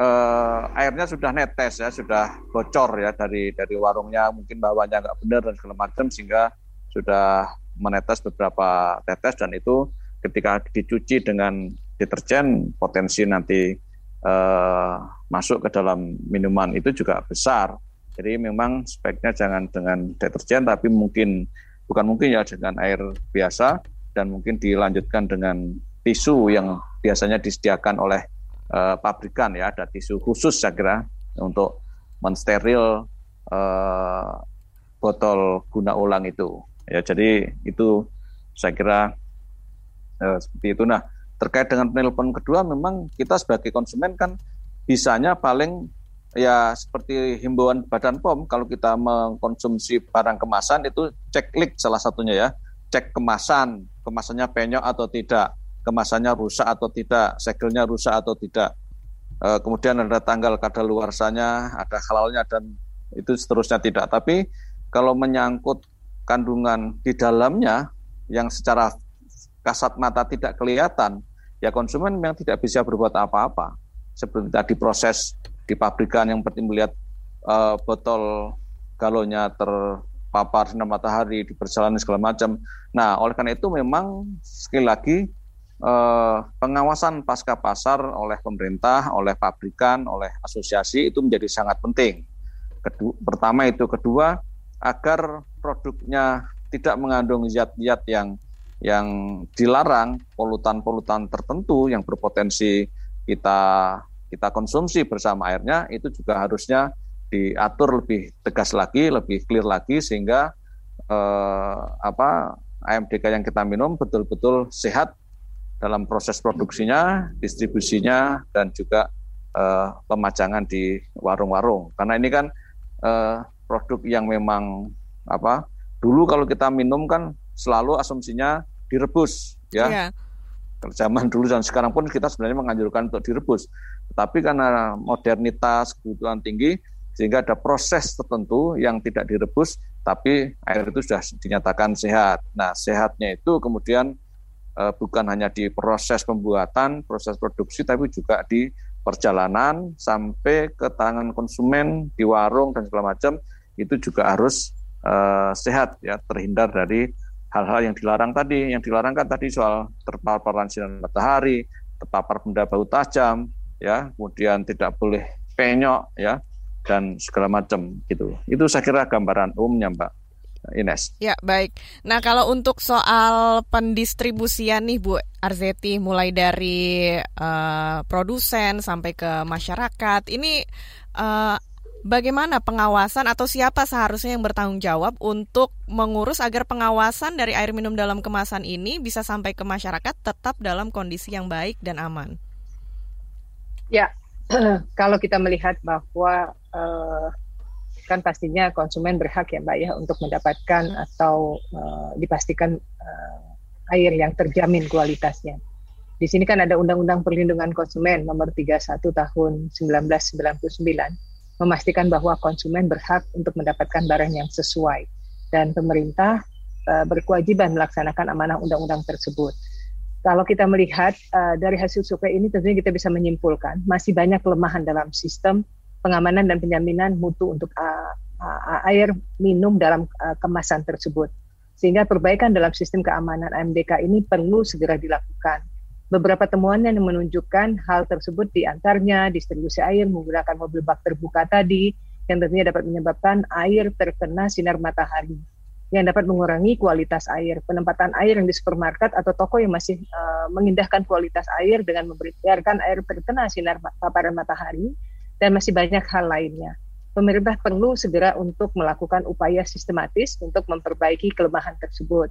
uh, airnya sudah netes ya, sudah bocor ya dari dari warungnya mungkin bawahnya nggak benar dan segala macam sehingga sudah menetes beberapa tetes dan itu ketika dicuci dengan deterjen potensi nanti uh, masuk ke dalam minuman itu juga besar. Jadi memang sebaiknya jangan dengan deterjen tapi mungkin bukan mungkin ya dengan air biasa dan mungkin dilanjutkan dengan tisu yang biasanya disediakan oleh uh, pabrikan ya ada tisu khusus saya kira untuk mensteril uh, botol guna ulang itu ya jadi itu saya kira Nah, seperti itu. Nah, terkait dengan penelpon kedua, memang kita sebagai konsumen kan bisanya paling ya seperti himbauan Badan POM kalau kita mengkonsumsi barang kemasan itu cek klik salah satunya ya, cek kemasan, kemasannya penyok atau tidak, kemasannya rusak atau tidak, segelnya rusak atau tidak. E, kemudian ada tanggal kadaluarsanya, ada halalnya dan itu seterusnya tidak. Tapi kalau menyangkut kandungan di dalamnya yang secara kasat mata tidak kelihatan, ya konsumen memang tidak bisa berbuat apa-apa. Seperti tadi proses di pabrikan yang seperti melihat uh, botol galonnya terpapar sinar matahari di perjalanan segala macam. Nah, oleh karena itu memang sekali lagi eh, pengawasan pasca pasar oleh pemerintah, oleh pabrikan, oleh asosiasi itu menjadi sangat penting. Kedua, pertama itu, kedua agar produknya tidak mengandung zat-zat yang yang dilarang, polutan-polutan tertentu yang berpotensi kita kita konsumsi bersama airnya itu juga harusnya diatur lebih tegas lagi, lebih clear lagi sehingga eh, apa AMDK yang kita minum betul-betul sehat dalam proses produksinya, distribusinya dan juga eh, pemajangan di warung-warung. Karena ini kan eh, produk yang memang apa dulu kalau kita minum kan selalu asumsinya direbus ya. Yeah. Zaman dulu dan sekarang pun kita sebenarnya menganjurkan untuk direbus. Tetapi karena modernitas kebutuhan tinggi sehingga ada proses tertentu yang tidak direbus tapi air itu sudah dinyatakan sehat. Nah, sehatnya itu kemudian eh, bukan hanya di proses pembuatan, proses produksi tapi juga di perjalanan sampai ke tangan konsumen di warung dan segala macam itu juga harus uh, sehat ya terhindar dari hal-hal yang dilarang tadi. Yang dilarang kan tadi soal terpapar sinar matahari, terpapar benda bau tajam, ya, kemudian tidak boleh penyok, ya, dan segala macam gitu. Itu saya kira gambaran umumnya, Mbak. Ines. Ya, baik. Nah, kalau untuk soal pendistribusian nih Bu Arzeti mulai dari uh, produsen sampai ke masyarakat, ini uh, bagaimana pengawasan atau siapa seharusnya yang bertanggung jawab untuk mengurus agar pengawasan dari air minum dalam kemasan ini bisa sampai ke masyarakat tetap dalam kondisi yang baik dan aman? Ya, kalau kita melihat bahwa uh, kan pastinya konsumen berhak ya Mbak ya untuk mendapatkan atau uh, dipastikan uh, air yang terjamin kualitasnya. Di sini kan ada Undang-Undang Perlindungan Konsumen nomor 31 tahun 1999 memastikan bahwa konsumen berhak untuk mendapatkan barang yang sesuai dan pemerintah uh, berkewajiban melaksanakan amanah undang-undang tersebut. Kalau kita melihat uh, dari hasil survei ini tentunya kita bisa menyimpulkan masih banyak kelemahan dalam sistem pengamanan dan penjaminan mutu untuk uh, uh, air minum dalam uh, kemasan tersebut. Sehingga perbaikan dalam sistem keamanan AMDK ini perlu segera dilakukan beberapa temuan yang menunjukkan hal tersebut di antaranya distribusi air menggunakan mobil bak terbuka tadi yang tentunya dapat menyebabkan air terkena sinar matahari yang dapat mengurangi kualitas air. Penempatan air yang di supermarket atau toko yang masih uh, mengindahkan kualitas air dengan membiarkan air terkena sinar paparan matahari dan masih banyak hal lainnya. Pemerintah perlu segera untuk melakukan upaya sistematis untuk memperbaiki kelemahan tersebut.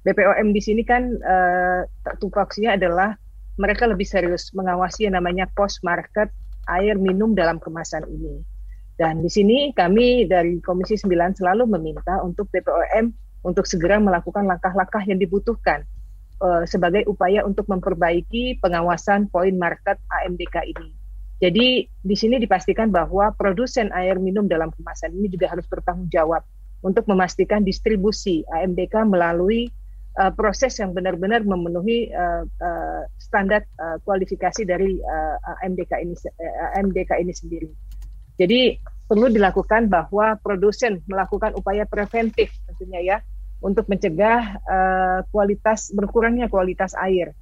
BPOM di sini kan uh, tupoksinya adalah mereka lebih serius mengawasi yang namanya post market air minum dalam kemasan ini. Dan di sini kami dari Komisi 9 selalu meminta untuk BPOM untuk segera melakukan langkah-langkah yang dibutuhkan uh, sebagai upaya untuk memperbaiki pengawasan poin market AMDK ini. Jadi di sini dipastikan bahwa produsen air minum dalam kemasan ini juga harus bertanggung jawab untuk memastikan distribusi AMDK melalui uh, proses yang benar-benar memenuhi uh, uh, standar uh, kualifikasi dari uh, MDK ini uh, MDK ini sendiri. Jadi perlu dilakukan bahwa produsen melakukan upaya preventif tentunya ya untuk mencegah uh, kualitas berkurangnya kualitas air.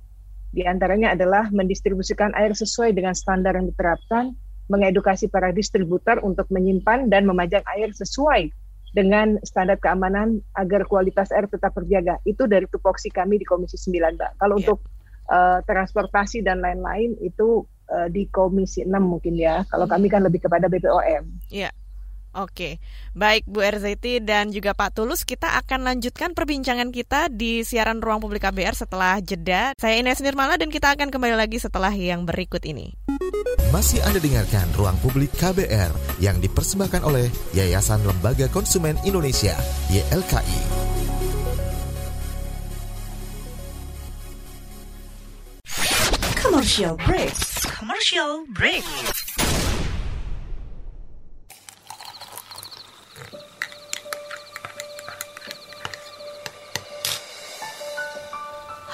Di antaranya adalah mendistribusikan air sesuai dengan standar yang diterapkan, mengedukasi para distributor untuk menyimpan dan memajang air sesuai dengan standar keamanan agar kualitas air tetap terjaga. Itu dari tupoksi kami di Komisi 9, Mbak. Kalau yeah. untuk uh, transportasi dan lain-lain itu uh, di Komisi 6 mungkin ya. Kalau hmm. kami kan lebih kepada BPOM. Iya. Yeah. Oke, baik Bu Erzeti dan juga Pak Tulus, kita akan lanjutkan perbincangan kita di siaran Ruang Publik KBR setelah jeda. Saya Ines Nirmala dan kita akan kembali lagi setelah yang berikut ini. Masih Anda dengarkan Ruang Publik KBR yang dipersembahkan oleh Yayasan Lembaga Konsumen Indonesia, YLKI. Commercial break. Commercial break.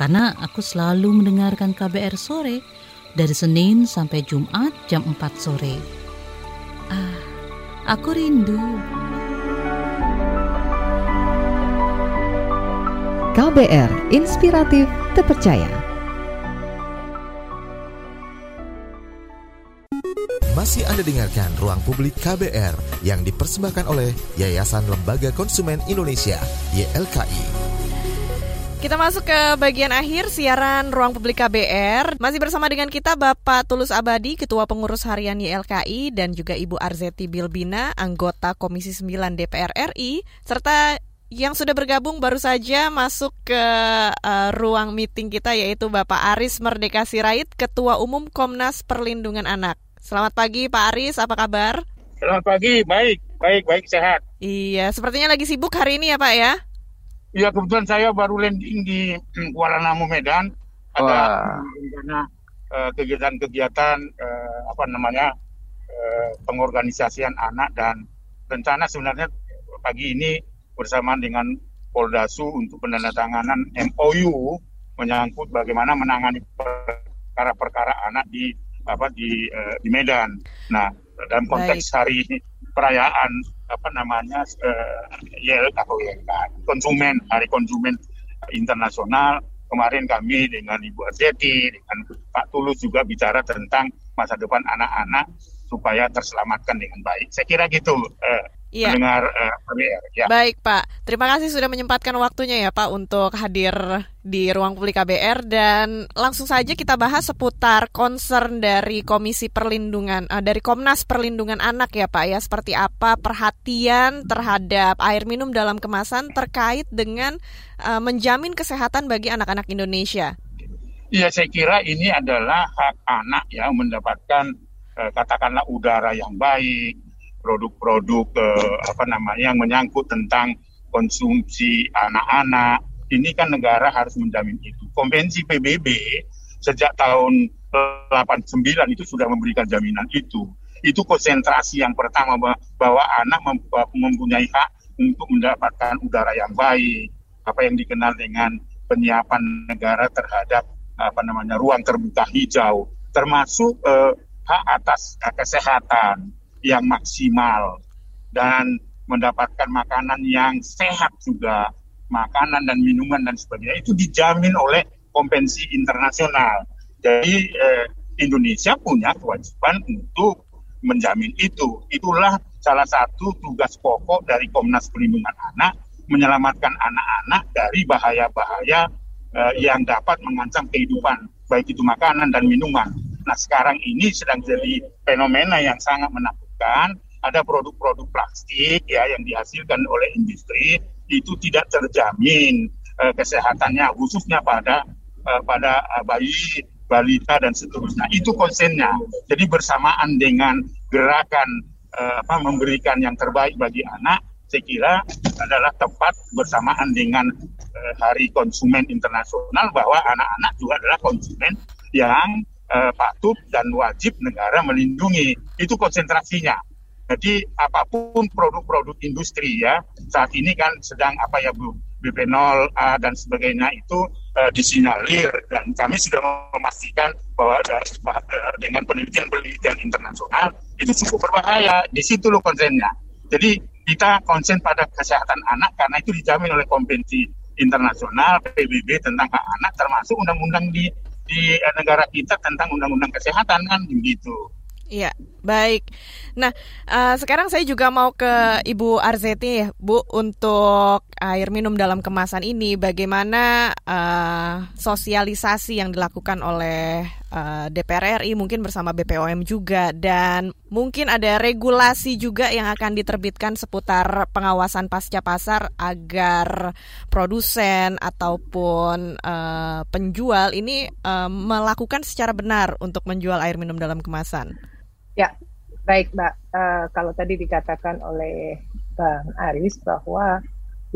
Karena aku selalu mendengarkan KBR sore dari Senin sampai Jumat jam 4 sore. Ah, aku rindu. KBR Inspiratif Terpercaya. Masih Anda dengarkan Ruang Publik KBR yang dipersembahkan oleh Yayasan Lembaga Konsumen Indonesia, YLKI. Kita masuk ke bagian akhir siaran Ruang Publik KBR. Masih bersama dengan kita Bapak Tulus Abadi, Ketua Pengurus Harian YLKI, dan juga Ibu Arzeti Bilbina, anggota Komisi 9 DPR RI, serta yang sudah bergabung baru saja masuk ke uh, ruang meeting kita yaitu Bapak Aris Merdeka Sirait, Ketua Umum Komnas Perlindungan Anak. Selamat pagi Pak Aris, apa kabar? Selamat pagi, baik, baik, baik, sehat. Iya, sepertinya lagi sibuk hari ini ya Pak ya? Iya, kebetulan saya baru landing di Kuala Namu Medan. Ada rencana uh, kegiatan-kegiatan uh, apa namanya uh, pengorganisasian anak dan rencana sebenarnya pagi ini bersama dengan Poldasu untuk penandatanganan MOU menyangkut bagaimana menangani perkara-perkara anak di apa di uh, di Medan. Nah, dalam konteks Baik. hari perayaan apa namanya uh, YL atau YLK konsumen hari konsumen internasional. Kemarin kami dengan Ibu Arzeti dengan Pak Tulus juga bicara tentang masa depan anak-anak supaya terselamatkan dengan baik. Saya kira gitu. Uh, Iya. Mendengar uh, KBR. Ya. Baik Pak, terima kasih sudah menyempatkan waktunya ya Pak untuk hadir di ruang publik KBR dan langsung saja kita bahas seputar concern dari Komisi Perlindungan uh, dari Komnas Perlindungan Anak ya Pak ya seperti apa perhatian terhadap air minum dalam kemasan terkait dengan uh, menjamin kesehatan bagi anak-anak Indonesia. Iya, saya kira ini adalah hak anak ya mendapatkan uh, katakanlah udara yang baik, produk-produk eh, apa namanya yang menyangkut tentang konsumsi anak-anak ini kan negara harus menjamin itu. Konvensi PBB sejak tahun 89 itu sudah memberikan jaminan itu. Itu konsentrasi yang pertama bahwa anak mempunyai hak untuk mendapatkan udara yang baik, apa yang dikenal dengan penyiapan negara terhadap apa namanya ruang terbuka hijau, termasuk eh, hak atas kesehatan yang maksimal dan mendapatkan makanan yang sehat juga, makanan dan minuman dan sebagainya itu dijamin oleh konvensi internasional. Jadi eh, Indonesia punya kewajiban untuk menjamin itu. Itulah salah satu tugas pokok dari Komnas Perlindungan Anak menyelamatkan anak-anak dari bahaya-bahaya eh, yang dapat mengancam kehidupan, baik itu makanan dan minuman. Nah sekarang ini sedang jadi fenomena yang sangat menakutkan. Kan ada produk-produk plastik ya yang dihasilkan oleh industri itu tidak terjamin uh, kesehatannya khususnya pada uh, pada uh, bayi balita dan seterusnya. Itu konsennya. Jadi bersamaan dengan gerakan apa memberikan yang terbaik bagi anak saya kira adalah tepat bersamaan dengan Hari Konsumen Internasional bahwa anak-anak juga adalah konsumen yang uh, patut dan wajib negara melindungi. Itu konsentrasinya. Jadi apa pun produk-produk industri ya saat ini kan sedang apa ya Bu BP0 A dan sebagainya itu uh, disinyalir dan kami sudah memastikan bahwa uh, dengan penelitian-penelitian internasional itu cukup berbahaya. Di situ loh konsennya. Jadi kita konsen pada kesehatan anak karena itu dijamin oleh konvensi internasional PBB tentang hak anak termasuk undang-undang di di eh, negara kita tentang undang-undang kesehatan kan begitu. Iya, baik. Nah, uh, sekarang saya juga mau ke Ibu Arzeti, ya, Bu, untuk air minum dalam kemasan ini. Bagaimana uh, sosialisasi yang dilakukan oleh uh, DPR RI, mungkin bersama BPOM juga, dan mungkin ada regulasi juga yang akan diterbitkan seputar pengawasan pasca pasar agar produsen ataupun uh, penjual ini uh, melakukan secara benar untuk menjual air minum dalam kemasan. Ya, baik Mbak. Uh, kalau tadi dikatakan oleh Bang Aris bahwa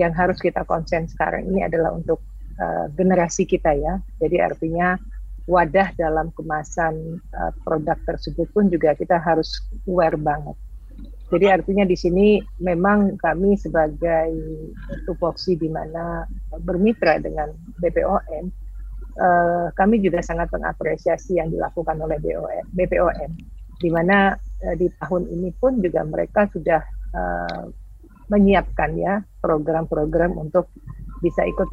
yang harus kita konsen sekarang ini adalah untuk uh, generasi kita ya. Jadi artinya wadah dalam kemasan uh, produk tersebut pun juga kita harus aware banget. Jadi artinya di sini memang kami sebagai tupoksi di mana bermitra dengan BPOM, uh, kami juga sangat mengapresiasi yang dilakukan oleh BOM, BPOM, di mana uh, di tahun ini pun juga mereka sudah uh, menyiapkan ya program-program untuk bisa ikut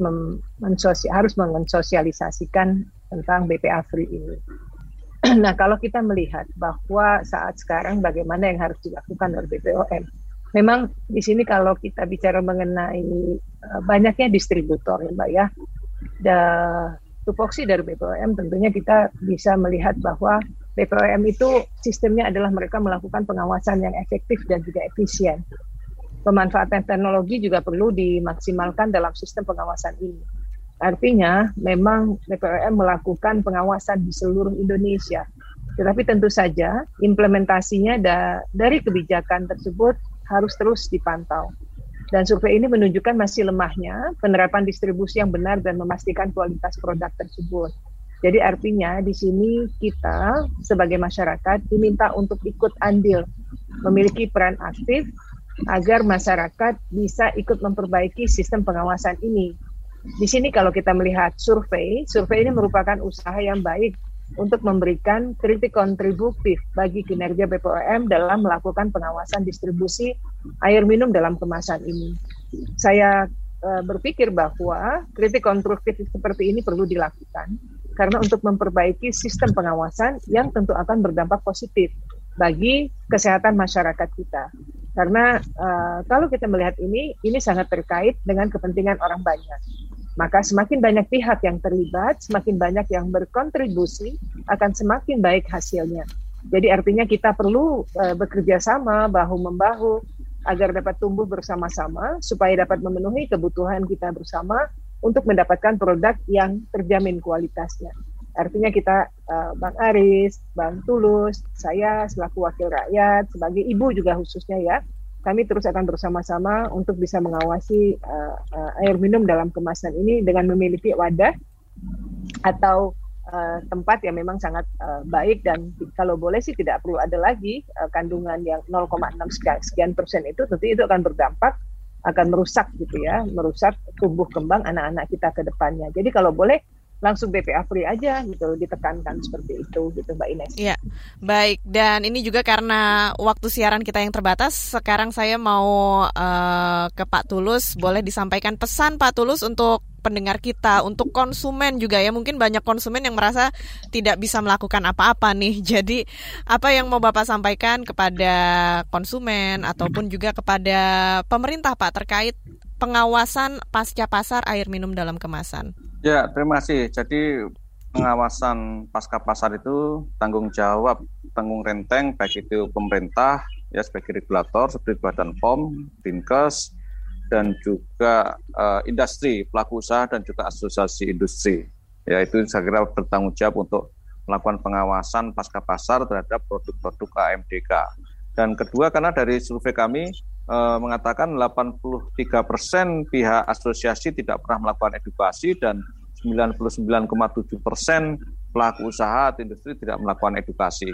harus mensosialisasikan tentang BPA Free ini. nah, kalau kita melihat bahwa saat sekarang bagaimana yang harus dilakukan oleh BPOM, memang di sini kalau kita bicara mengenai uh, banyaknya distributor ya Mbak ya, da, tupoksi dari BPOM tentunya kita bisa melihat bahwa BPOM itu sistemnya adalah mereka melakukan pengawasan yang efektif dan juga efisien pemanfaatan teknologi juga perlu dimaksimalkan dalam sistem pengawasan ini. Artinya, memang BPOM melakukan pengawasan di seluruh Indonesia. Tetapi tentu saja implementasinya da dari kebijakan tersebut harus terus dipantau. Dan survei ini menunjukkan masih lemahnya penerapan distribusi yang benar dan memastikan kualitas produk tersebut. Jadi artinya di sini kita sebagai masyarakat diminta untuk ikut andil, memiliki peran aktif agar masyarakat bisa ikut memperbaiki sistem pengawasan ini. Di sini kalau kita melihat survei, survei ini merupakan usaha yang baik untuk memberikan kritik kontributif bagi kinerja BPOM dalam melakukan pengawasan distribusi air minum dalam kemasan ini. Saya uh, berpikir bahwa kritik konstruktif seperti ini perlu dilakukan karena untuk memperbaiki sistem pengawasan yang tentu akan berdampak positif bagi kesehatan masyarakat kita. Karena uh, kalau kita melihat ini, ini sangat terkait dengan kepentingan orang banyak. Maka semakin banyak pihak yang terlibat, semakin banyak yang berkontribusi, akan semakin baik hasilnya. Jadi artinya kita perlu uh, bekerja sama bahu membahu agar dapat tumbuh bersama-sama supaya dapat memenuhi kebutuhan kita bersama untuk mendapatkan produk yang terjamin kualitasnya. Artinya kita uh, Bang Aris, Bang Tulus, saya selaku wakil rakyat, sebagai ibu juga khususnya ya, kami terus akan bersama-sama untuk bisa mengawasi uh, uh, air minum dalam kemasan ini dengan memiliki wadah atau uh, tempat yang memang sangat uh, baik dan kalau boleh sih tidak perlu ada lagi uh, kandungan yang 0,6 sekian, persen itu tentu itu akan berdampak akan merusak gitu ya, merusak tumbuh kembang anak-anak kita ke depannya. Jadi kalau boleh langsung BPA free aja gitu ditekankan seperti itu gitu Mbak Ines. Iya. Baik dan ini juga karena waktu siaran kita yang terbatas sekarang saya mau uh, ke Pak Tulus boleh disampaikan pesan Pak Tulus untuk pendengar kita untuk konsumen juga ya mungkin banyak konsumen yang merasa tidak bisa melakukan apa-apa nih. Jadi apa yang mau Bapak sampaikan kepada konsumen ataupun juga kepada pemerintah Pak terkait pengawasan pasca pasar air minum dalam kemasan? Ya, terima kasih. Jadi pengawasan pasca pasar itu tanggung jawab tanggung renteng baik itu pemerintah ya sebagai regulator seperti Badan POM, Dinkes dan juga uh, industri pelaku usaha dan juga asosiasi industri. Ya itu saya kira bertanggung jawab untuk melakukan pengawasan pasca pasar terhadap produk-produk AMDK. Dan kedua karena dari survei kami eh, mengatakan 83 persen pihak asosiasi tidak pernah melakukan edukasi dan 99,7 persen pelaku usaha atau industri tidak melakukan edukasi.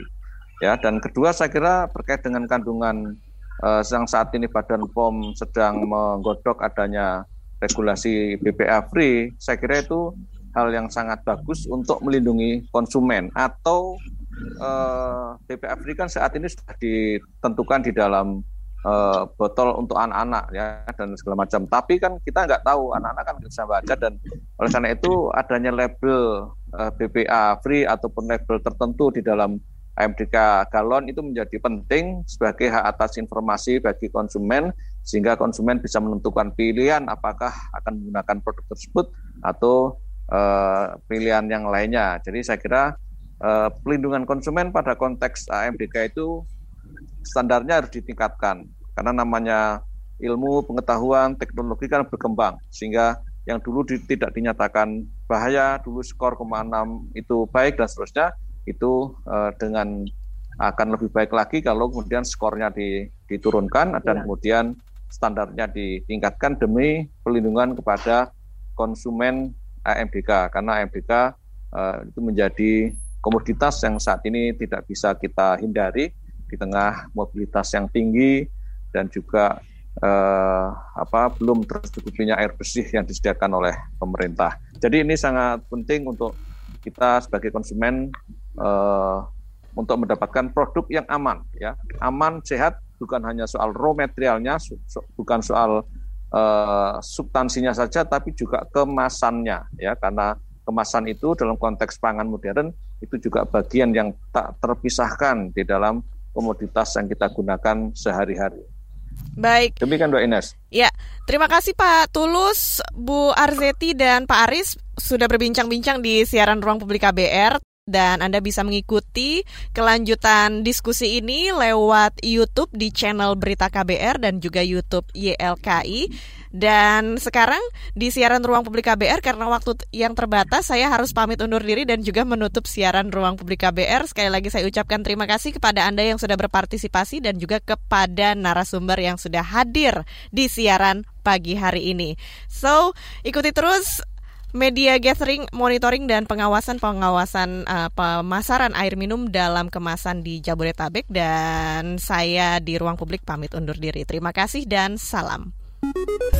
Ya, dan kedua saya kira terkait dengan kandungan eh, yang saat ini Badan POM sedang menggodok adanya regulasi BPA free, saya kira itu hal yang sangat bagus untuk melindungi konsumen atau eh, BPA free kan saat ini sudah ditentukan di dalam uh, botol untuk anak-anak ya dan segala macam. Tapi kan kita nggak tahu anak-anak kan bisa baca dan oleh karena itu adanya label eh, BPA free ataupun label tertentu di dalam AMDK galon itu menjadi penting sebagai hak atas informasi bagi konsumen sehingga konsumen bisa menentukan pilihan apakah akan menggunakan produk tersebut atau uh, pilihan yang lainnya. Jadi saya kira pelindungan konsumen pada konteks AMDK itu standarnya harus ditingkatkan. Karena namanya ilmu, pengetahuan, teknologi kan berkembang. Sehingga yang dulu di, tidak dinyatakan bahaya, dulu skor 6 itu baik dan seterusnya itu uh, dengan akan lebih baik lagi kalau kemudian skornya di, diturunkan dan ya. kemudian standarnya ditingkatkan demi perlindungan kepada konsumen AMDK karena AMDK uh, itu menjadi komoditas yang saat ini tidak bisa kita hindari di tengah mobilitas yang tinggi dan juga uh, apa belum tercukupinya air bersih yang disediakan oleh pemerintah. Jadi ini sangat penting untuk kita sebagai konsumen uh, untuk mendapatkan produk yang aman ya aman sehat bukan hanya soal raw materialnya bukan soal uh, substansinya saja tapi juga kemasannya ya karena kemasan itu dalam konteks pangan modern itu juga bagian yang tak terpisahkan di dalam komoditas yang kita gunakan sehari-hari. Baik. Demikian Mbak Ines. Ya, terima kasih Pak Tulus, Bu Arzeti dan Pak Aris sudah berbincang-bincang di siaran Ruang Publik KBR dan Anda bisa mengikuti kelanjutan diskusi ini lewat YouTube di channel Berita KBR dan juga YouTube YLKI. Dan sekarang di siaran Ruang Publik KBR karena waktu yang terbatas saya harus pamit undur diri dan juga menutup siaran Ruang Publik KBR. Sekali lagi saya ucapkan terima kasih kepada Anda yang sudah berpartisipasi dan juga kepada narasumber yang sudah hadir di siaran pagi hari ini. So, ikuti terus media gathering, monitoring dan pengawasan pengawasan uh, pemasaran air minum dalam kemasan di Jabodetabek dan saya di ruang publik pamit undur diri. Terima kasih dan salam.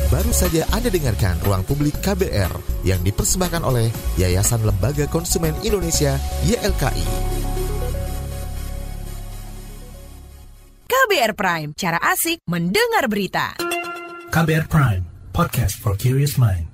Baru saja Anda dengarkan Ruang Publik KBR yang dipersembahkan oleh Yayasan Lembaga Konsumen Indonesia YLKI. KBR Prime, cara asik mendengar berita. KBR Prime, podcast for curious mind.